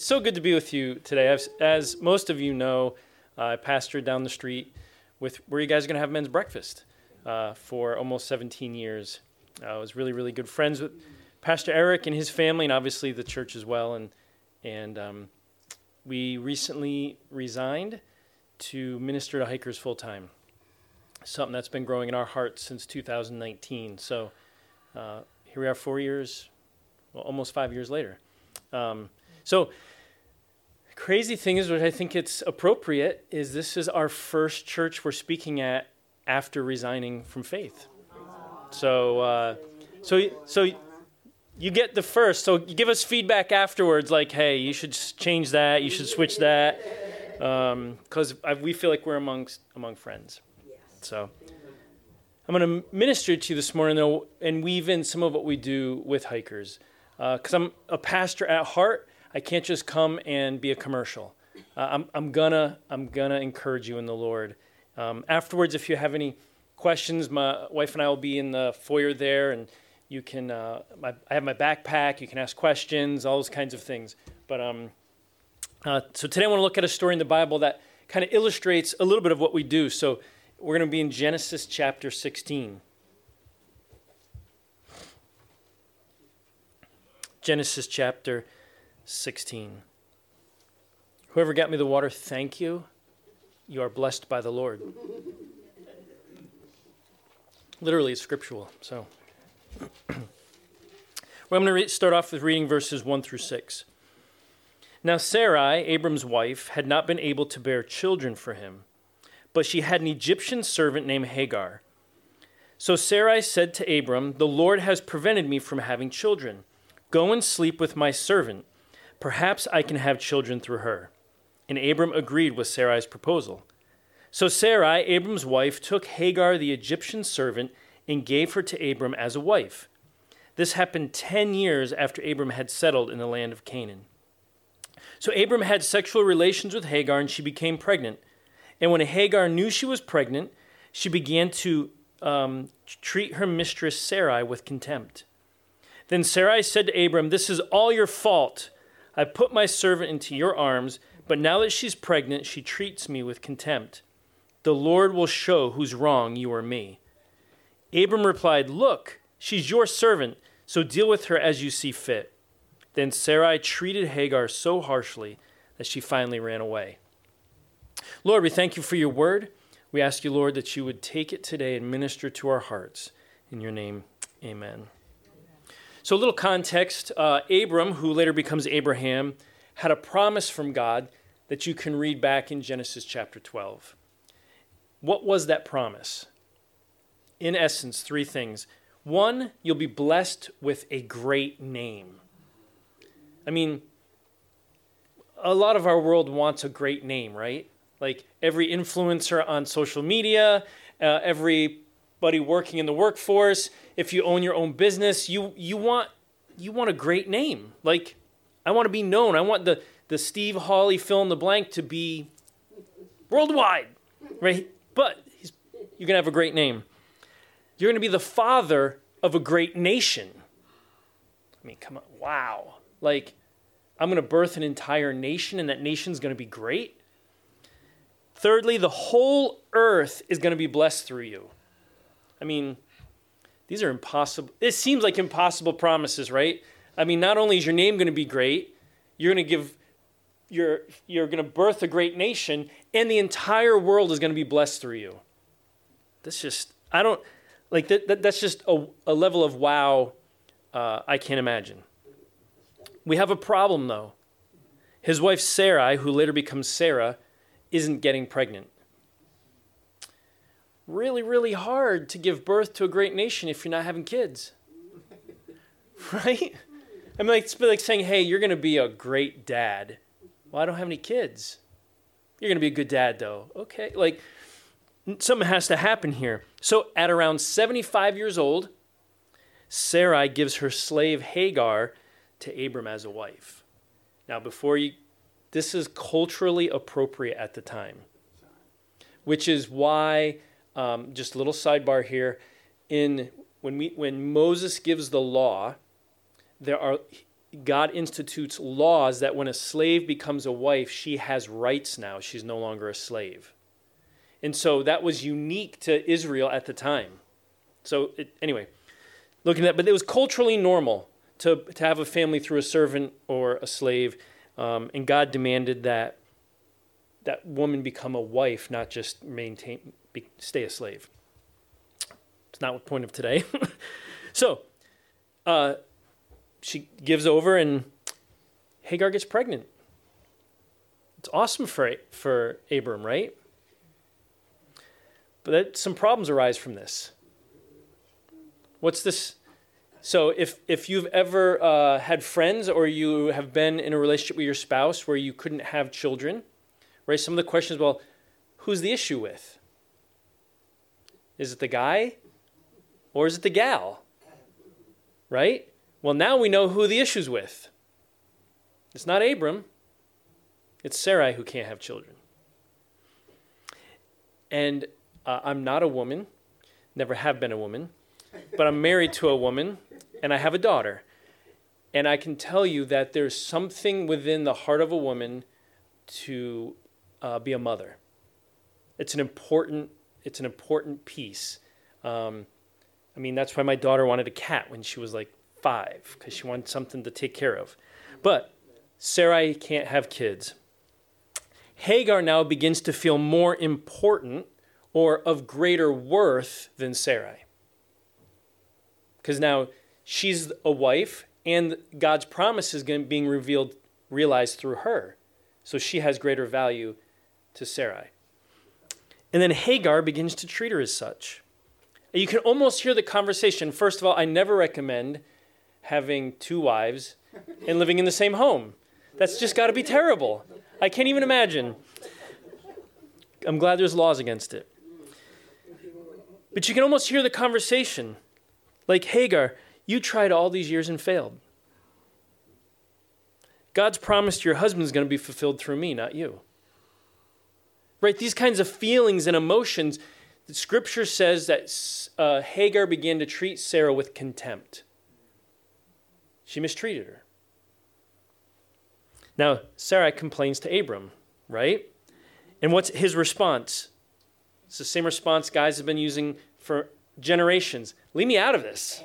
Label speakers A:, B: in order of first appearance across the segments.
A: So good to be with you today. As, as most of you know, uh, I pastored down the street with where you guys are going to have men's breakfast uh, for almost 17 years. I was really, really good friends with Pastor Eric and his family, and obviously the church as well. And and um, we recently resigned to minister to hikers full time. Something that's been growing in our hearts since 2019. So uh, here we are, four years, well, almost five years later. Um, so crazy thing is what I think it's appropriate is this is our first church we're speaking at after resigning from faith. So uh, so so you get the first. So you give us feedback afterwards, like, hey, you should change that, you should switch that, because um, we feel like we're amongst among friends. So I'm going to minister to you this morning, though, and weave in some of what we do with hikers, because uh, I'm a pastor at heart. I can't just come and be a commercial. Uh, I'm, I'm gonna I'm gonna encourage you in the Lord. Um, afterwards, if you have any questions, my wife and I will be in the foyer there, and you can. Uh, my, I have my backpack. You can ask questions, all those kinds of things. But um, uh, so today I want to look at a story in the Bible that kind of illustrates a little bit of what we do. So we're going to be in Genesis chapter 16. Genesis chapter 16. Whoever got me the water, thank you. You are blessed by the Lord. Literally, it's scriptural. So, well, I'm going to start off with reading verses 1 through 6. Now, Sarai, Abram's wife, had not been able to bear children for him, but she had an Egyptian servant named Hagar. So Sarai said to Abram, The Lord has prevented me from having children. Go and sleep with my servant. Perhaps I can have children through her. And Abram agreed with Sarai's proposal. So Sarai, Abram's wife, took Hagar, the Egyptian servant, and gave her to Abram as a wife. This happened 10 years after Abram had settled in the land of Canaan. So Abram had sexual relations with Hagar, and she became pregnant. And when Hagar knew she was pregnant, she began to um, treat her mistress Sarai with contempt. Then Sarai said to Abram, This is all your fault. I put my servant into your arms, but now that she's pregnant, she treats me with contempt. The Lord will show who's wrong, you or me. Abram replied, Look, she's your servant, so deal with her as you see fit. Then Sarai treated Hagar so harshly that she finally ran away. Lord, we thank you for your word. We ask you, Lord, that you would take it today and minister to our hearts. In your name, amen. So, a little context uh, Abram, who later becomes Abraham, had a promise from God that you can read back in Genesis chapter 12. What was that promise? In essence, three things. One, you'll be blessed with a great name. I mean, a lot of our world wants a great name, right? Like every influencer on social media, uh, everybody working in the workforce, if you own your own business, you you want you want a great name. Like I want to be known. I want the the Steve Hawley fill in the blank to be worldwide, right? But you're to have a great name. You're to be the father of a great nation. I mean, come on. Wow. Like, I'm to birth an entire nation, and that nation's to be great. Thirdly, the whole earth is to be blessed through you. I mean, these are impossible. It seems like impossible promises, right? I mean, not only is your name going to be great, you're going to give you're, you're going to birth a great nation, and the entire world is going to be blessed through you. That's just, I don't, like, that, that that's just a, a level of wow uh, I can't imagine. We have a problem, though. His wife, Sarai, who later becomes Sarah, isn't getting pregnant. Really, really hard to give birth to a great nation if you're not having kids. Right? I mean, it's like saying, hey, you're going to be a great dad well, I don't have any kids. You're going to be a good dad, though. Okay. Like, something has to happen here. So, at around 75 years old, Sarai gives her slave Hagar to Abram as a wife. Now, before you, this is culturally appropriate at the time, which is why, um, just a little sidebar here, in when we when Moses gives the law, there are God institutes laws that when a slave becomes a wife, she has rights now. She's no longer a slave. And so that was unique to Israel at the time. So, it, anyway, looking at but it was culturally normal to, to have a family through a servant or a slave. Um, and God demanded that that woman become a wife, not just maintain, be, stay a slave. It's not the point of today. so, uh, she gives over, and Hagar gets pregnant. It's awesome for for Abram, right? But that, some problems arise from this. What's this? So, if if you've ever uh, had friends or you have been in a relationship with your spouse where you couldn't have children, right? Some of the questions, well, who's the issue with? Is it the guy, or is it the gal? Right? Well, now we know who the issue's with. It's not Abram, it's Sarai who can't have children. And uh, I'm not a woman, never have been a woman, but I'm married to a woman and I have a daughter. And I can tell you that there's something within the heart of a woman to uh, be a mother. It's an important, it's an important piece. Um, I mean, that's why my daughter wanted a cat when she was like five because she wanted something to take care of. But Sarai can't have kids. Hagar now begins to feel more important or of greater worth than Sarai. Because now she's a wife and God's promise is being revealed, realized through her. So she has greater value to Sarai. And then Hagar begins to treat her as such. You can almost hear the conversation. First of all, I never recommend having two wives and living in the same home. That's just got to be terrible. I can't even imagine. I'm glad there's laws against it. But you can almost hear the conversation. Like, Hagar, you tried all these years and failed. God's promise to your husband is going to be fulfilled through me, not you. Right? These kinds of feelings and emotions, the scripture says that uh, Hagar began to treat Sarah with contempt. She mistreated her. Now, Sarah complains to Abram, right? And what's his response? It's the same response guys have been using for generations. Leave me out of this.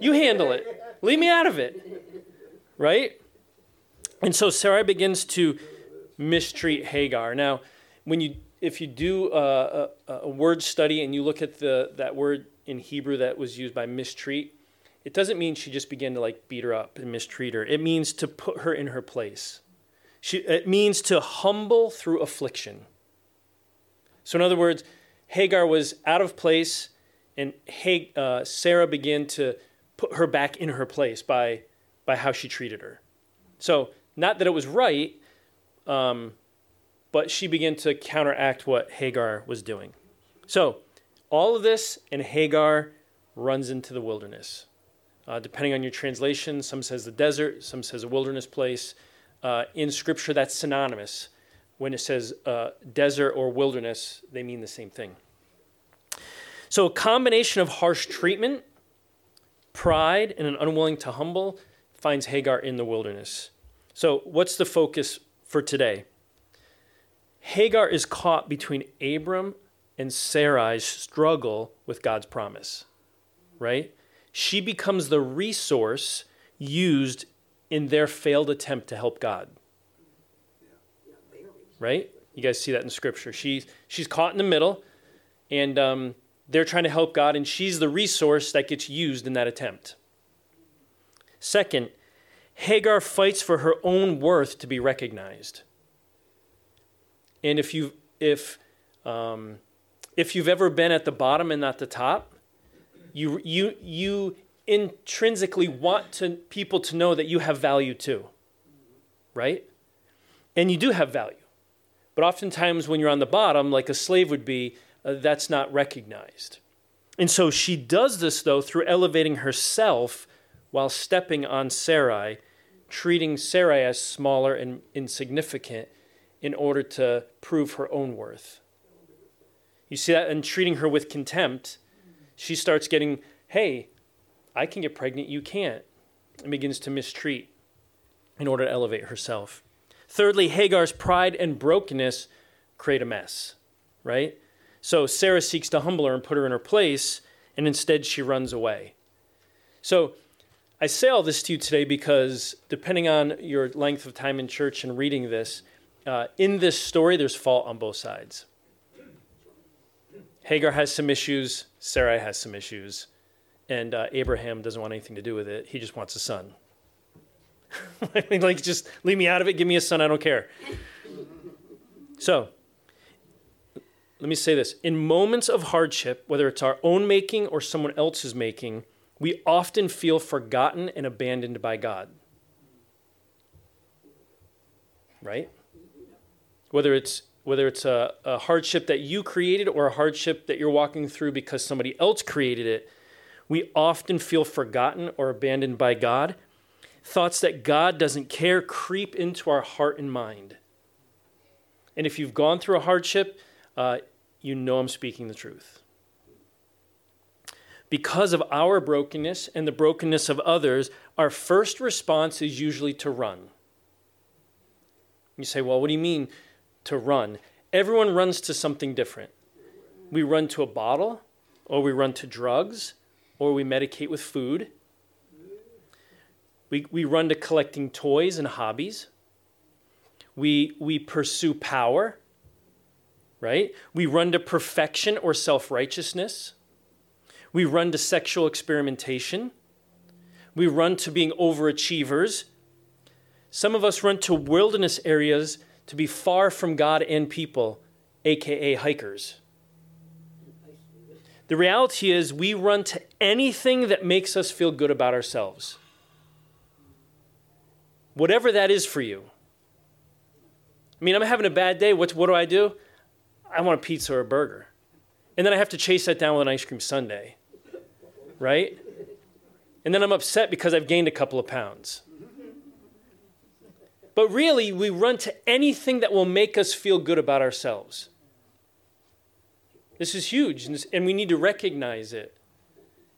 A: You handle it. Leave me out of it. Right? And so Sarah begins to mistreat Hagar. Now, when you if you do a, a, a word study and you look at the that word in Hebrew that was used by mistreat, it doesn't mean she just began to like beat her up and mistreat her. It means to put her in her place. She, it means to humble through affliction. So, in other words, Hagar was out of place, and uh, Sarah began to put her back in her place by, by how she treated her. So, not that it was right, um, but she began to counteract what Hagar was doing. So, all of this, and Hagar runs into the wilderness uh, depending on your translation. Some says the desert, some says a wilderness place. Uh, in Scripture, that's synonymous. When it says uh, desert or wilderness, they mean the same thing. So, a combination of harsh treatment, pride, and an unwilling to humble finds Hagar in the wilderness. So, what's the focus for today? Hagar is caught between Abram and Sarai's struggle with God's promise, right? she becomes the resource used in their failed attempt to help God. Right? You guys see that in Scripture. She, she's caught in the middle, and um, they're trying to help God, and she's the resource that gets used in that attempt. Second, Hagar fights for her own worth to be recognized. And if you if um, if you've ever been at the bottom and not the top, you, you, you intrinsically want to, people to know that you have value too, right? And you do have value. But oftentimes, when you're on the bottom, like a slave would be, uh, that's not recognized. And so she does this, though, through elevating herself while stepping on Sarai, treating Sarai as smaller and insignificant in order to prove her own worth. You see that? And treating her with contempt she starts getting, hey, I can get pregnant, you can't. and begins to mistreat in order to elevate herself. Thirdly, Hagar's pride and brokenness create a mess, right? So Sarah seeks to humble her and put her in her place, and instead she runs away. So I say all this to you today because depending on your length of time in church and reading this, uh, in this story, there's fault on both sides. Hagar has some issues, Sarai has some issues, and uh, Abraham doesn't want anything to do with it. He just wants a son. I mean, like, just leave me out of it, give me a son, I don't care. So, let me say this in moments of hardship, whether it's our own making or someone else's making, we often feel forgotten and abandoned by God. Right? Whether it's whether it's a, a, hardship that you created or a hardship that you're walking through because somebody else created it, we often feel forgotten or abandoned by God. Thoughts that God doesn't care creep into our heart and mind. And if you've gone through a hardship, uh, you know I'm speaking the truth because of our brokenness and the brokenness of others, our first response is usually to run. You say, well, what do you mean to run? Everyone runs to something different. We run to a bottle, or we run to drugs, or we medicate with food. We, we run to collecting toys and hobbies. We, we pursue power, right? We run to perfection or self righteousness. We run to sexual experimentation. We run to being overachievers. Some of us run to wilderness areas to be far from God and people, aka hikers. The reality is, we run to anything that makes us feel good about ourselves. Whatever that is for you. I mean, I'm having a bad day. What, what do I do? I want a pizza or a burger. And then I have to chase that down with an ice cream sundae right? And then I'm upset because I've gained a couple of pounds. But really, we run to anything that will make us feel good about ourselves. This is huge, and we need to recognize it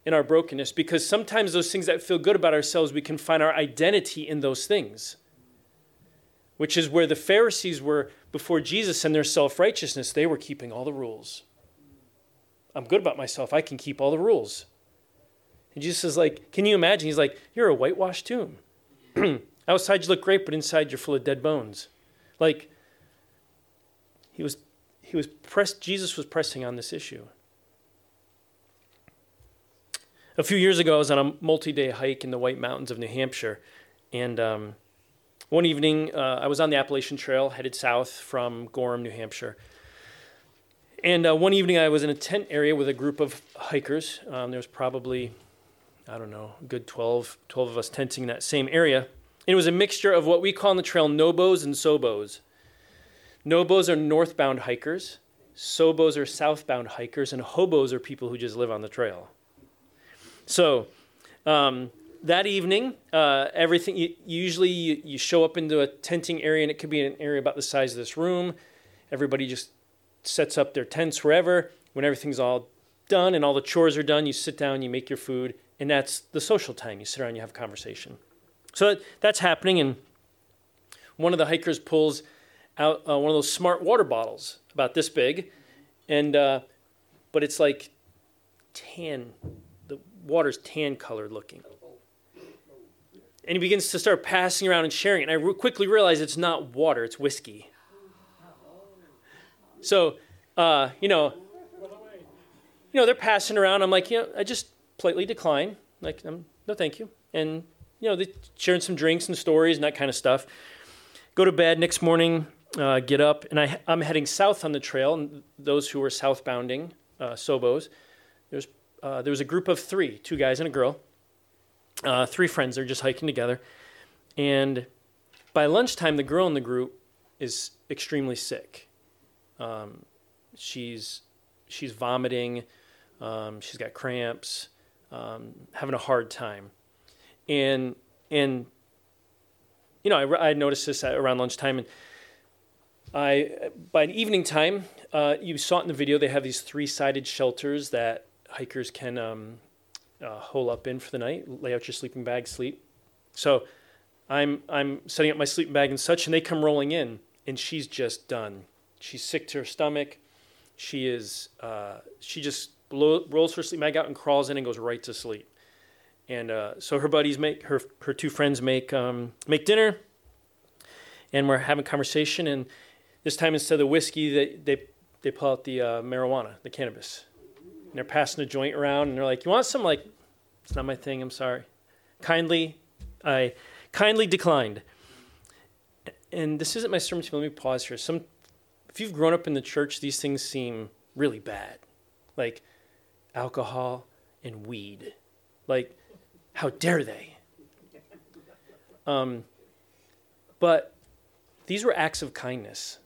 A: in our brokenness because sometimes those things that feel good about ourselves, we can find our identity in those things, which is where the Pharisees were before Jesus and their self righteousness. They were keeping all the rules. I'm good about myself, I can keep all the rules. And Jesus is like, Can you imagine? He's like, You're a whitewashed tomb. Outside you look great, but inside you're full of dead bones. Like, he was, he was pressed, Jesus was pressing on this issue. A few years ago, I was on a multi day hike in the White Mountains of New Hampshire. And um, one evening, uh, I was on the Appalachian Trail headed south from Gorham, New Hampshire. And uh, one evening, I was in a tent area with a group of hikers. Um, there was probably I don't know, a good 12, 12 of us tenting in that same area. And it was a mixture of what we call on the trail nobos and sobos. Nobos are northbound hikers, sobos are southbound hikers, and hobos are people who just live on the trail. So, um, that evening, uh, everything you, usually you, you, show up into a tenting area, and it could be an area about the size of this room. Everybody just sets up their tents wherever. When everything's all done and all the chores are done, you sit down, you make your food, and that's the social time. You sit around, you have a conversation. So that's happening, and one of the hikers pulls out uh, one of those smart water bottles about this big, and uh, but it's like tan. The water's tan colored looking. And he begins to start passing around and sharing. And I re- quickly realize it's not water, it's whiskey. So, uh, you know, you know, they're passing around. I'm like, you know, I just politely decline, like, um, no, thank you. And, you know, they sharing some drinks and stories and that kind of stuff. Go to bed next morning, uh, get up, and I, I'm heading south on the trail. And those who were southbounding, uh, Sobos, there's, uh, there was a group of three, two guys and a girl, uh, three friends. They're just hiking together. And by lunchtime, the girl in the group is extremely sick. Um, she's she's vomiting. Um, she's got cramps um, having a hard time. And, and you know, I, I noticed this around lunchtime, and I, by evening time, uh, you saw it in the video, they have these three sided shelters that hikers can um, uh, hole up in for the night, lay out your sleeping bag, sleep. So I'm I'm setting up my sleeping bag and such, and they come rolling in, and she's just done. She's sick to her stomach. She is uh, she just blow, rolls her sleeping bag out and crawls in and goes right to sleep. And uh, so her buddies make her her two friends make um, make dinner, and we're having conversation. And this time instead of the whiskey, they they they pull out the uh, marijuana, the cannabis, and they're passing the joint around. And they're like, "You want some?" Like, it's not my thing. I'm sorry. Kindly, I kindly declined. And this isn't my sermon. Let me pause here. Some, if you've grown up in the church, these things seem really bad, like alcohol and weed. Like, how dare they? Um, but these were acts of kindness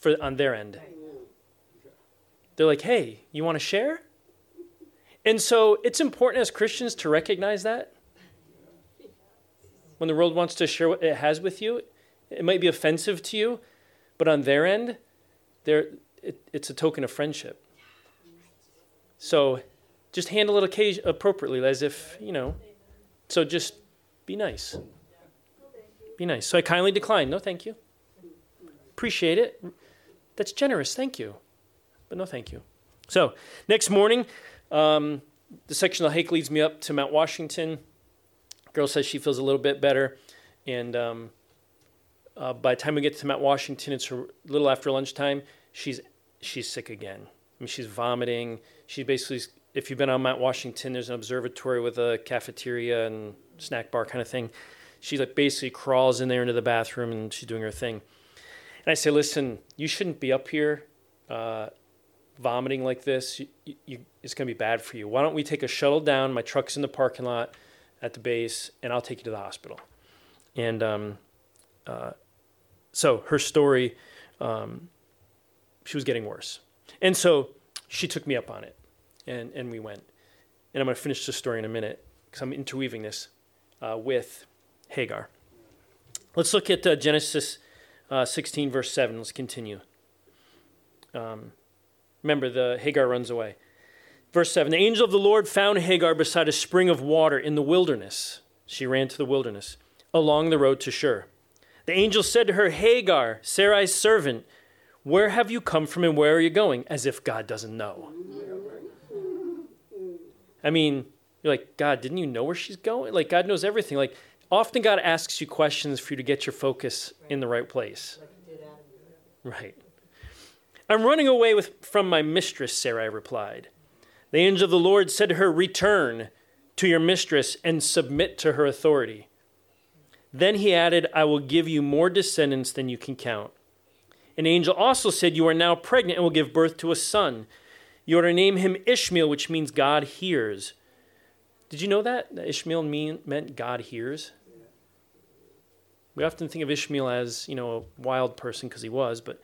A: for on their end. They're like, "Hey, you want to share?" And so it's important as Christians to recognize that when the world wants to share what it has with you, it might be offensive to you, but on their end, it, it's a token of friendship. So just handle it occasion, appropriately, as if, you know. So just be nice. Be nice. So I kindly declined. No, thank you. Appreciate it. That's generous. Thank you. But no, thank you. So next morning, um, the section of the hike leads me up to Mount Washington. Girl says she feels a little bit better, and um, uh, by the time we get to Mount Washington, it's a little after lunchtime. She's she's sick again. I mean, she's vomiting. She basically, if you've been on Mount Washington, there's an observatory with a cafeteria and snack bar kind of thing. She like basically crawls in there into the bathroom and she's doing her thing. And I say, listen, you shouldn't be up here uh, vomiting like this. You, you, it's going to be bad for you. Why don't we take a shuttle down? My truck's in the parking lot at the base, and I'll take you to the hospital. And um, uh, so her story, um, she was getting worse. And so she took me up on it, and, and we went. And I'm going to finish the story in a minute because I'm interweaving this uh, with Hagar. Let's look at uh, Genesis uh, 16, verse 7. Let's continue. Um, remember, the Hagar runs away. Verse 7 The angel of the Lord found Hagar beside a spring of water in the wilderness. She ran to the wilderness along the road to Shur. The angel said to her, Hagar, Sarai's servant, where have you come from and where are you going? As if God doesn't know. I mean, you're like, God, didn't you know where she's going? Like, God knows everything. Like, often God asks you questions for you to get your focus in the right place. Right. I'm running away with, from my mistress, Sarai replied. The angel of the Lord said to her, Return to your mistress and submit to her authority. Then he added, I will give you more descendants than you can count. An angel also said, You are now pregnant and will give birth to a son. You are to name him Ishmael, which means God hears. Did you know that? that Ishmael mean, meant God hears? We often think of Ishmael as, you know, a wild person because he was, but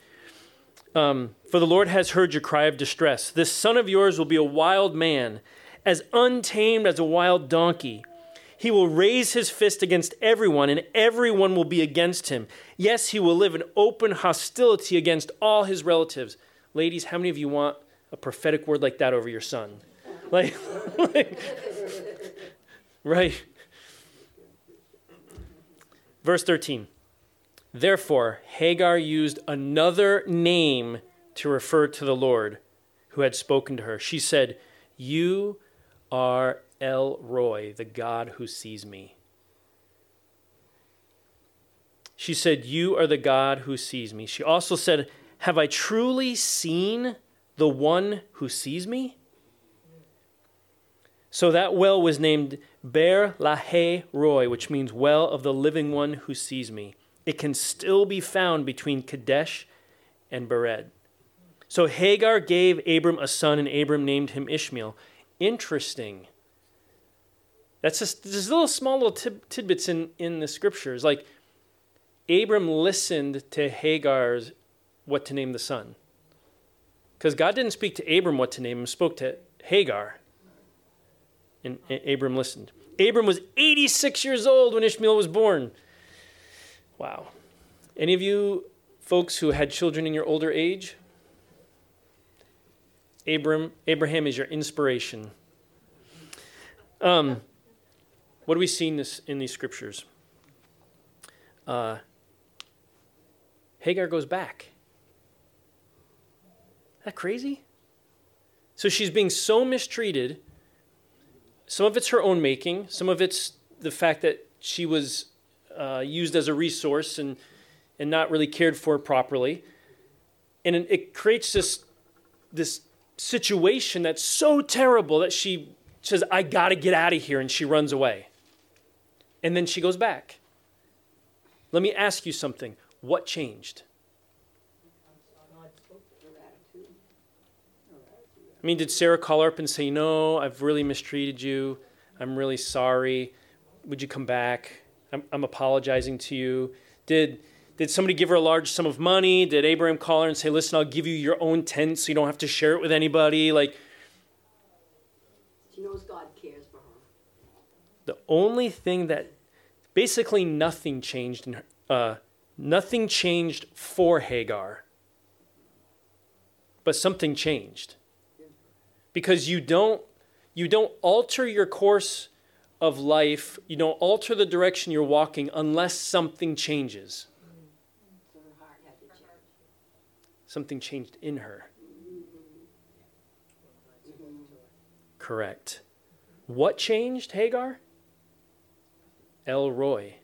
A: um, for the Lord has heard your cry of distress. This son of yours will be a wild man, as untamed as a wild donkey. He will raise his fist against everyone, and everyone will be against him. Yes, he will live in open hostility against all his relatives. Ladies, how many of you want a prophetic word like that over your son? Like, like right. Verse 13. Therefore, Hagar used another name to refer to the Lord who had spoken to her. She said, You are El Roi, the God who sees me. She said, You are the God who sees me. She also said, Have I truly seen the one who sees me? So that well was named Beer Lahai Roi, which means well of the living one who sees me it can still be found between Kadesh and Bered. So Hagar gave Abram a son, and Abram named him Ishmael. Interesting. That's just there's little small little tid- tidbits in, in the scriptures. Like Abram listened to Hagar's what to name the son. Because God didn't speak to Abram what to name him, spoke to Hagar. And Abram listened. Abram was 86 years old when Ishmael was born. Wow. Any of you folks who had children in your older age? Abram, Abraham is your inspiration. Um, What do we see in, this, in these scriptures? Uh, Hagar goes back. Is that crazy? So she's being so mistreated. Some of it's her own making, some of it's the fact that she was uh, used as a resource and, and not really cared for properly. And it, it creates this, this situation that's so terrible that she says, I got to get out of here, and she runs away. And then she goes back. Let me ask you something. What changed? I mean, did Sarah call her up and say, No, I've really mistreated you. I'm really sorry. Would you come back? I'm, I'm apologizing to you. Did, did somebody give her a large sum of money? Did Abraham call her and say, Listen, I'll give you your own tent so you don't have to share it with anybody? Like,
B: She knows God cares for her.
A: The only thing that basically nothing changed in her, uh, nothing changed for Hagar, but something changed because you don't you don't alter your course of life, you don't alter the direction you're walking unless something changes. Something changed in her. Correct. What changed, Hagar? El Roi,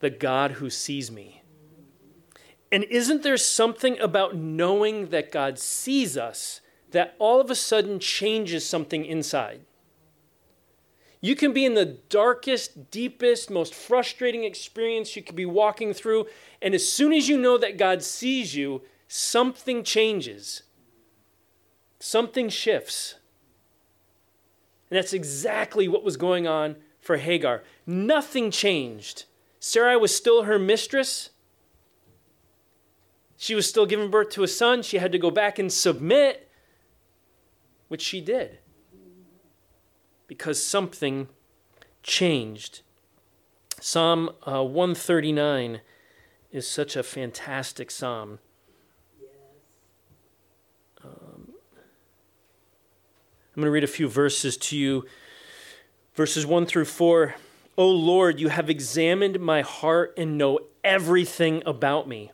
A: the God who sees me. And isn't there something about knowing that God sees us that all of a sudden changes something inside? You can be in the darkest, deepest, most frustrating experience you could be walking through, and as soon as you know that God sees you, something changes. Something shifts. And that's exactly what was going on for Hagar. Nothing changed. Sarai was still her mistress. She was still giving birth to a son. She had to go back and submit, which she did because something changed. Psalm uh, 139 is such a fantastic psalm. Um, I'm going to read a few verses to you. Verses 1 through 4. O Lord, you have examined my heart and know everything about me.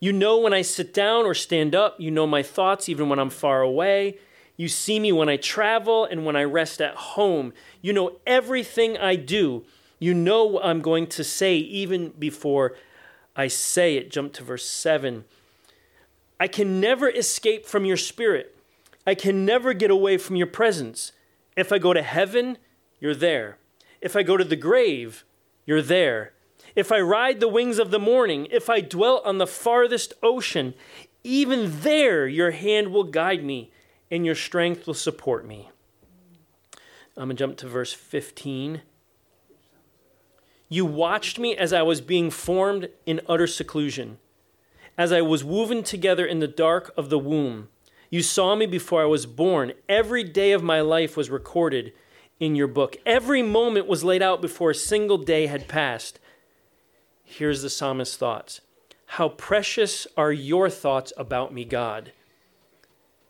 A: You know when I sit down or stand up. You know my thoughts even when I'm far away. You see me when I travel and when I rest at home. You know everything I do. You know what I'm going to say even before I say it. Jump to verse 7. I can never escape from your spirit. I can never get away from your presence. If I go to heaven, you're there. If I go to the grave, you're there. If I ride the wings of the morning, if I dwell on the farthest ocean, even there your hand will guide me and your strength will support me. I'm going to jump to verse 15. You watched me as I was being formed in utter seclusion, as I was woven together in the dark of the womb. You saw me before I was born. Every day of my life was recorded in your book. Every moment was laid out before a single day had passed. Here's the psalmist's thoughts How precious are your thoughts about me, God!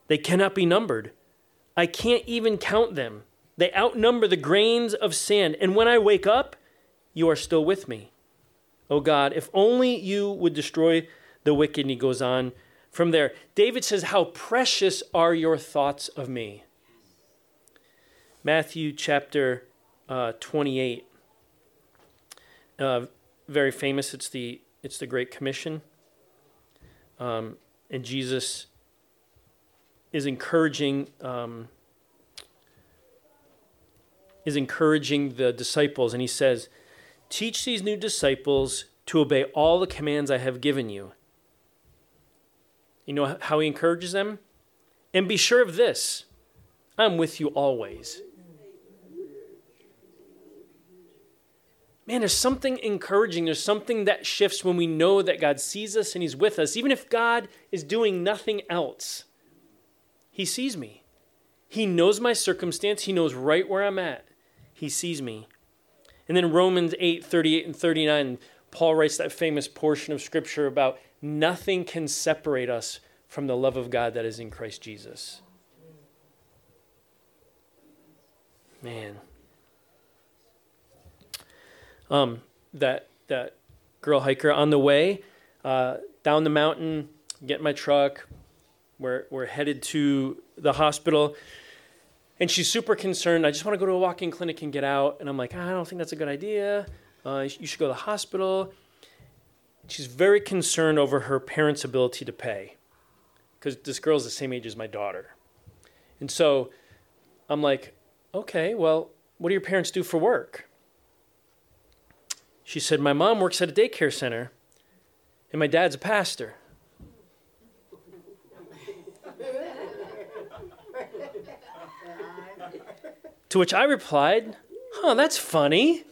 A: They cannot be numbered. I can't even count them. They outnumber the grains of sand. And when I wake up, you are still with me. Oh God, if only you would destroy the wicked. And he goes on from there. David says, How precious are your thoughts of me. Matthew chapter uh, 28. Uh, very famous. It's the, it's the Great Commission. Um, and Jesus is encouraging um, is encouraging the disciples, and he says, "Teach these new disciples to obey all the commands I have given you." You know how he encourages them, and be sure of this: I'm with you always. Man, there's something encouraging. There's something that shifts when we know that God sees us and He's with us, even if God is doing nothing else. He sees me. He knows my circumstance. He knows right where I'm at. He sees me. And then Romans 8 38 and 39, Paul writes that famous portion of Scripture about nothing can separate us from the love of God that is in Christ Jesus. Man. Um, that that girl hiker on the way uh, down the mountain, get my truck. We're we're headed to the hospital, and she's super concerned. I just want to go to a walk-in clinic and get out. And I'm like, I don't think that's a good idea. Uh, you should go to the hospital. She's very concerned over her parents' ability to pay, because this girl's the same age as my daughter, and so I'm like, okay, well, what do your parents do for work? She said, My mom works at a daycare center, and my dad's a pastor. to which I replied, Huh, that's funny.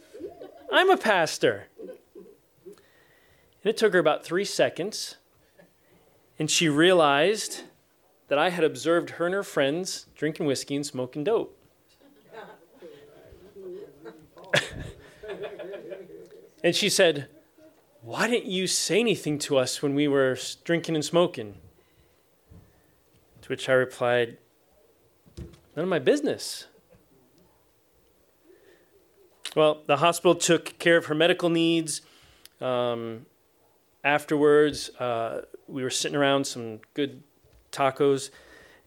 A: I'm a pastor. And it took her about three seconds, and she realized that I had observed her and her friends drinking whiskey and smoking dope. And she said, Why didn't you say anything to us when we were drinking and smoking? To which I replied, None of my business. Well, the hospital took care of her medical needs. Um, afterwards, uh, we were sitting around some good tacos,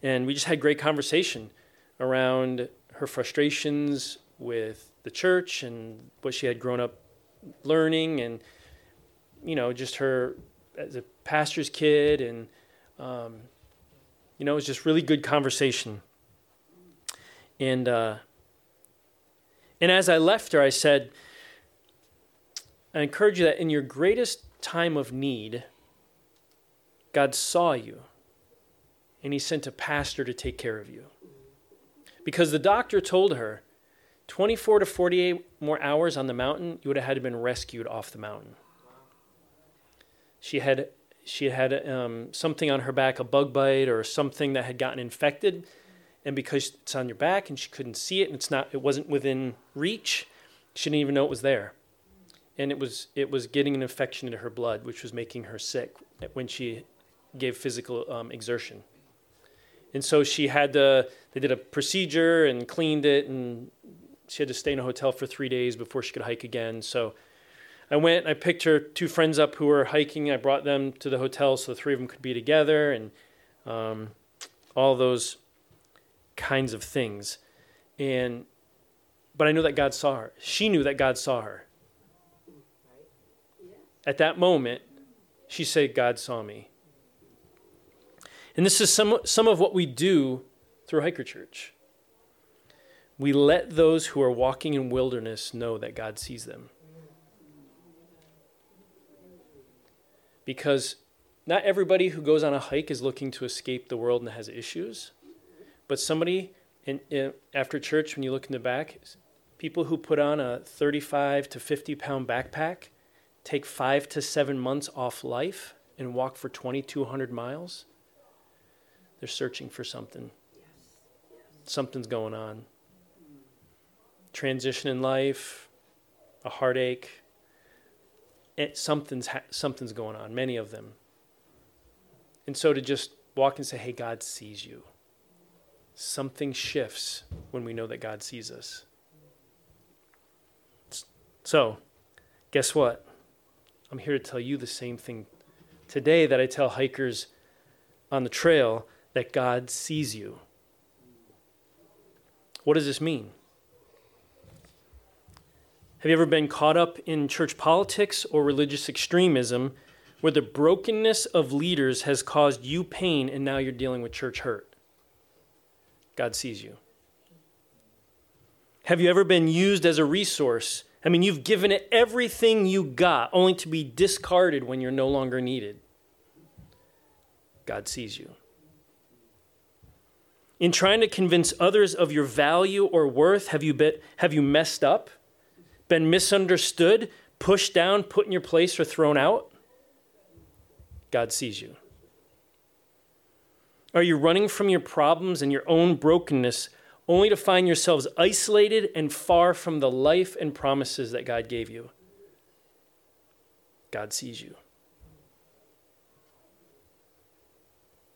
A: and we just had great conversation around her frustrations with the church and what she had grown up learning, and you know, just her as a pastor's kid, and um, you know, it was just really good conversation. And uh, and as I left her, I said, I encourage you that in your greatest time of need, God saw you and he sent a pastor to take care of you. Because the doctor told her 24 to 48 more hours on the mountain, you would have had to been rescued off the mountain. She had she had um, something on her back, a bug bite or something that had gotten infected, and because it's on your back and she couldn't see it and it's not it wasn't within reach, she didn't even know it was there, and it was it was getting an infection into her blood, which was making her sick when she gave physical um, exertion. And so she had to, they did a procedure and cleaned it, and she had to stay in a hotel for three days before she could hike again. So I went, I picked her two friends up who were hiking. I brought them to the hotel so the three of them could be together, and um, all those kinds of things. And but I knew that God saw her. She knew that God saw her. At that moment, she said, God saw me. And this is some, some of what we do through Hiker Church. We let those who are walking in wilderness know that God sees them. Because not everybody who goes on a hike is looking to escape the world and has issues. But somebody in, in, after church, when you look in the back, people who put on a 35 to 50 pound backpack take five to seven months off life and walk for 2,200 miles they're searching for something. Something's going on. Transition in life, a heartache. It, something's ha- something's going on. Many of them. And so to just walk and say, "Hey, God sees you." Something shifts when we know that God sees us. So, guess what? I'm here to tell you the same thing today that I tell hikers on the trail that God sees you. What does this mean? Have you ever been caught up in church politics or religious extremism where the brokenness of leaders has caused you pain and now you're dealing with church hurt? God sees you. Have you ever been used as a resource? I mean, you've given it everything you got only to be discarded when you're no longer needed. God sees you in trying to convince others of your value or worth, have you, been, have you messed up, been misunderstood, pushed down, put in your place, or thrown out? God sees you. Are you running from your problems and your own brokenness only to find yourselves isolated and far from the life and promises that God gave you? God sees you.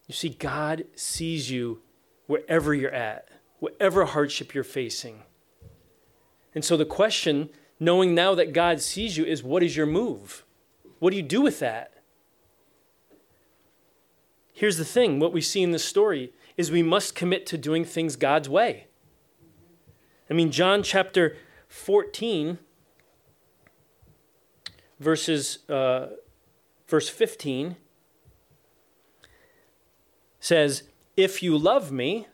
A: You see, God sees you wherever you're at, whatever hardship you're facing. And so the question knowing now that God sees you is what is your move? What do you do with that? Here's the thing what we see in this story is we must commit to doing things God's way. I mean, John chapter 14, verses, uh, verse 15 says, If you love me,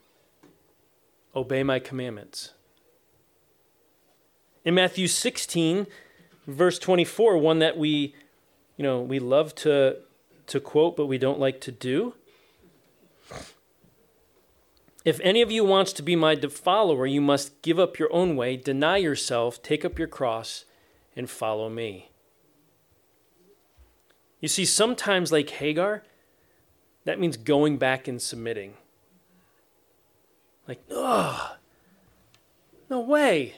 A: obey my commandments. In Matthew 16, verse 24, one that we, you know, we love to, to quote, but we don't like to do. If any of you wants to be my follower, you must give up your own way, deny yourself, take up your cross, and follow me. You see, sometimes, like Hagar, that means going back and submitting. Like, ugh, no way.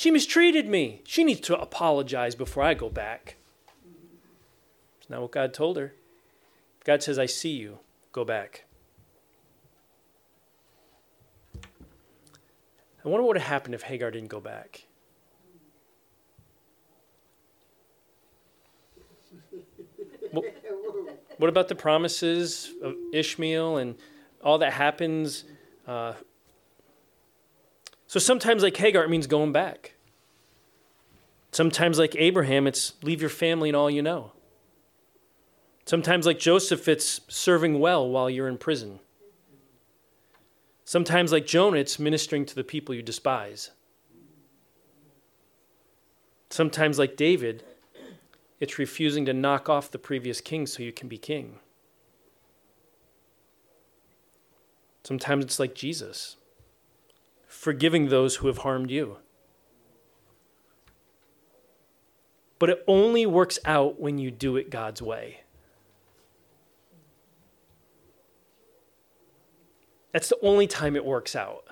A: She mistreated me. She needs to apologize before I go back. It's not what God told her. God says, I see you. Go back. I wonder what would have happened if Hagar didn't go back. What about the promises of Ishmael and all that happens? Uh, so sometimes, like Hagar, it means going back. Sometimes, like Abraham, it's leave your family and all you know. Sometimes, like Joseph, it's serving well while you're in prison. Sometimes, like Jonah, it's ministering to the people you despise. Sometimes, like David, it's refusing to knock off the previous king so you can be king. Sometimes it's like Jesus, forgiving those who have harmed you. But it only works out when you do it God's way. That's the only time it works out.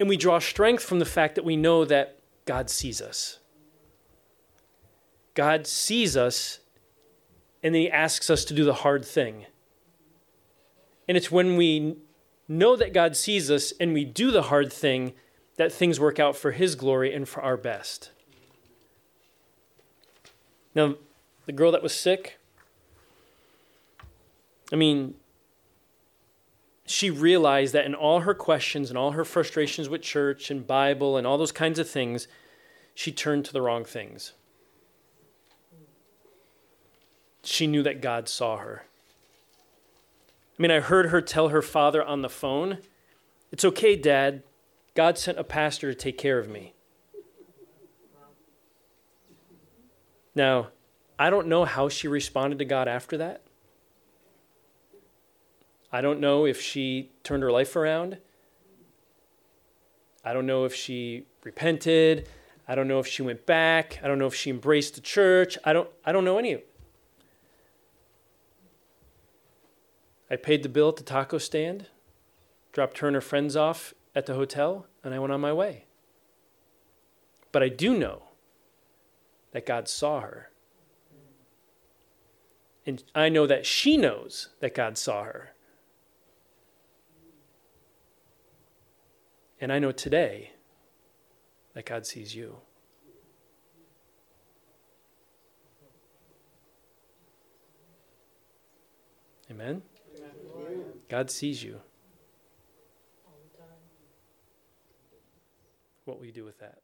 A: And we draw strength from the fact that we know that God sees us. God sees us, and then He asks us to do the hard thing. And it's when we know that God sees us and we do the hard thing that things work out for His glory and for our best. Now, the girl that was sick, I mean, she realized that in all her questions and all her frustrations with church and Bible and all those kinds of things, she turned to the wrong things. She knew that God saw her. I mean, I heard her tell her father on the phone, It's okay, Dad. God sent a pastor to take care of me. Now, I don't know how she responded to God after that. I don't know if she turned her life around. I don't know if she repented. I don't know if she went back. I don't know if she embraced the church. I don't, I don't know any of it. I paid the bill at the taco stand, dropped her and her friends off at the hotel, and I went on my way. But I do know that God saw her. And I know that she knows that God saw her. And I know today that God sees you. Amen? God sees you. What will you do with that?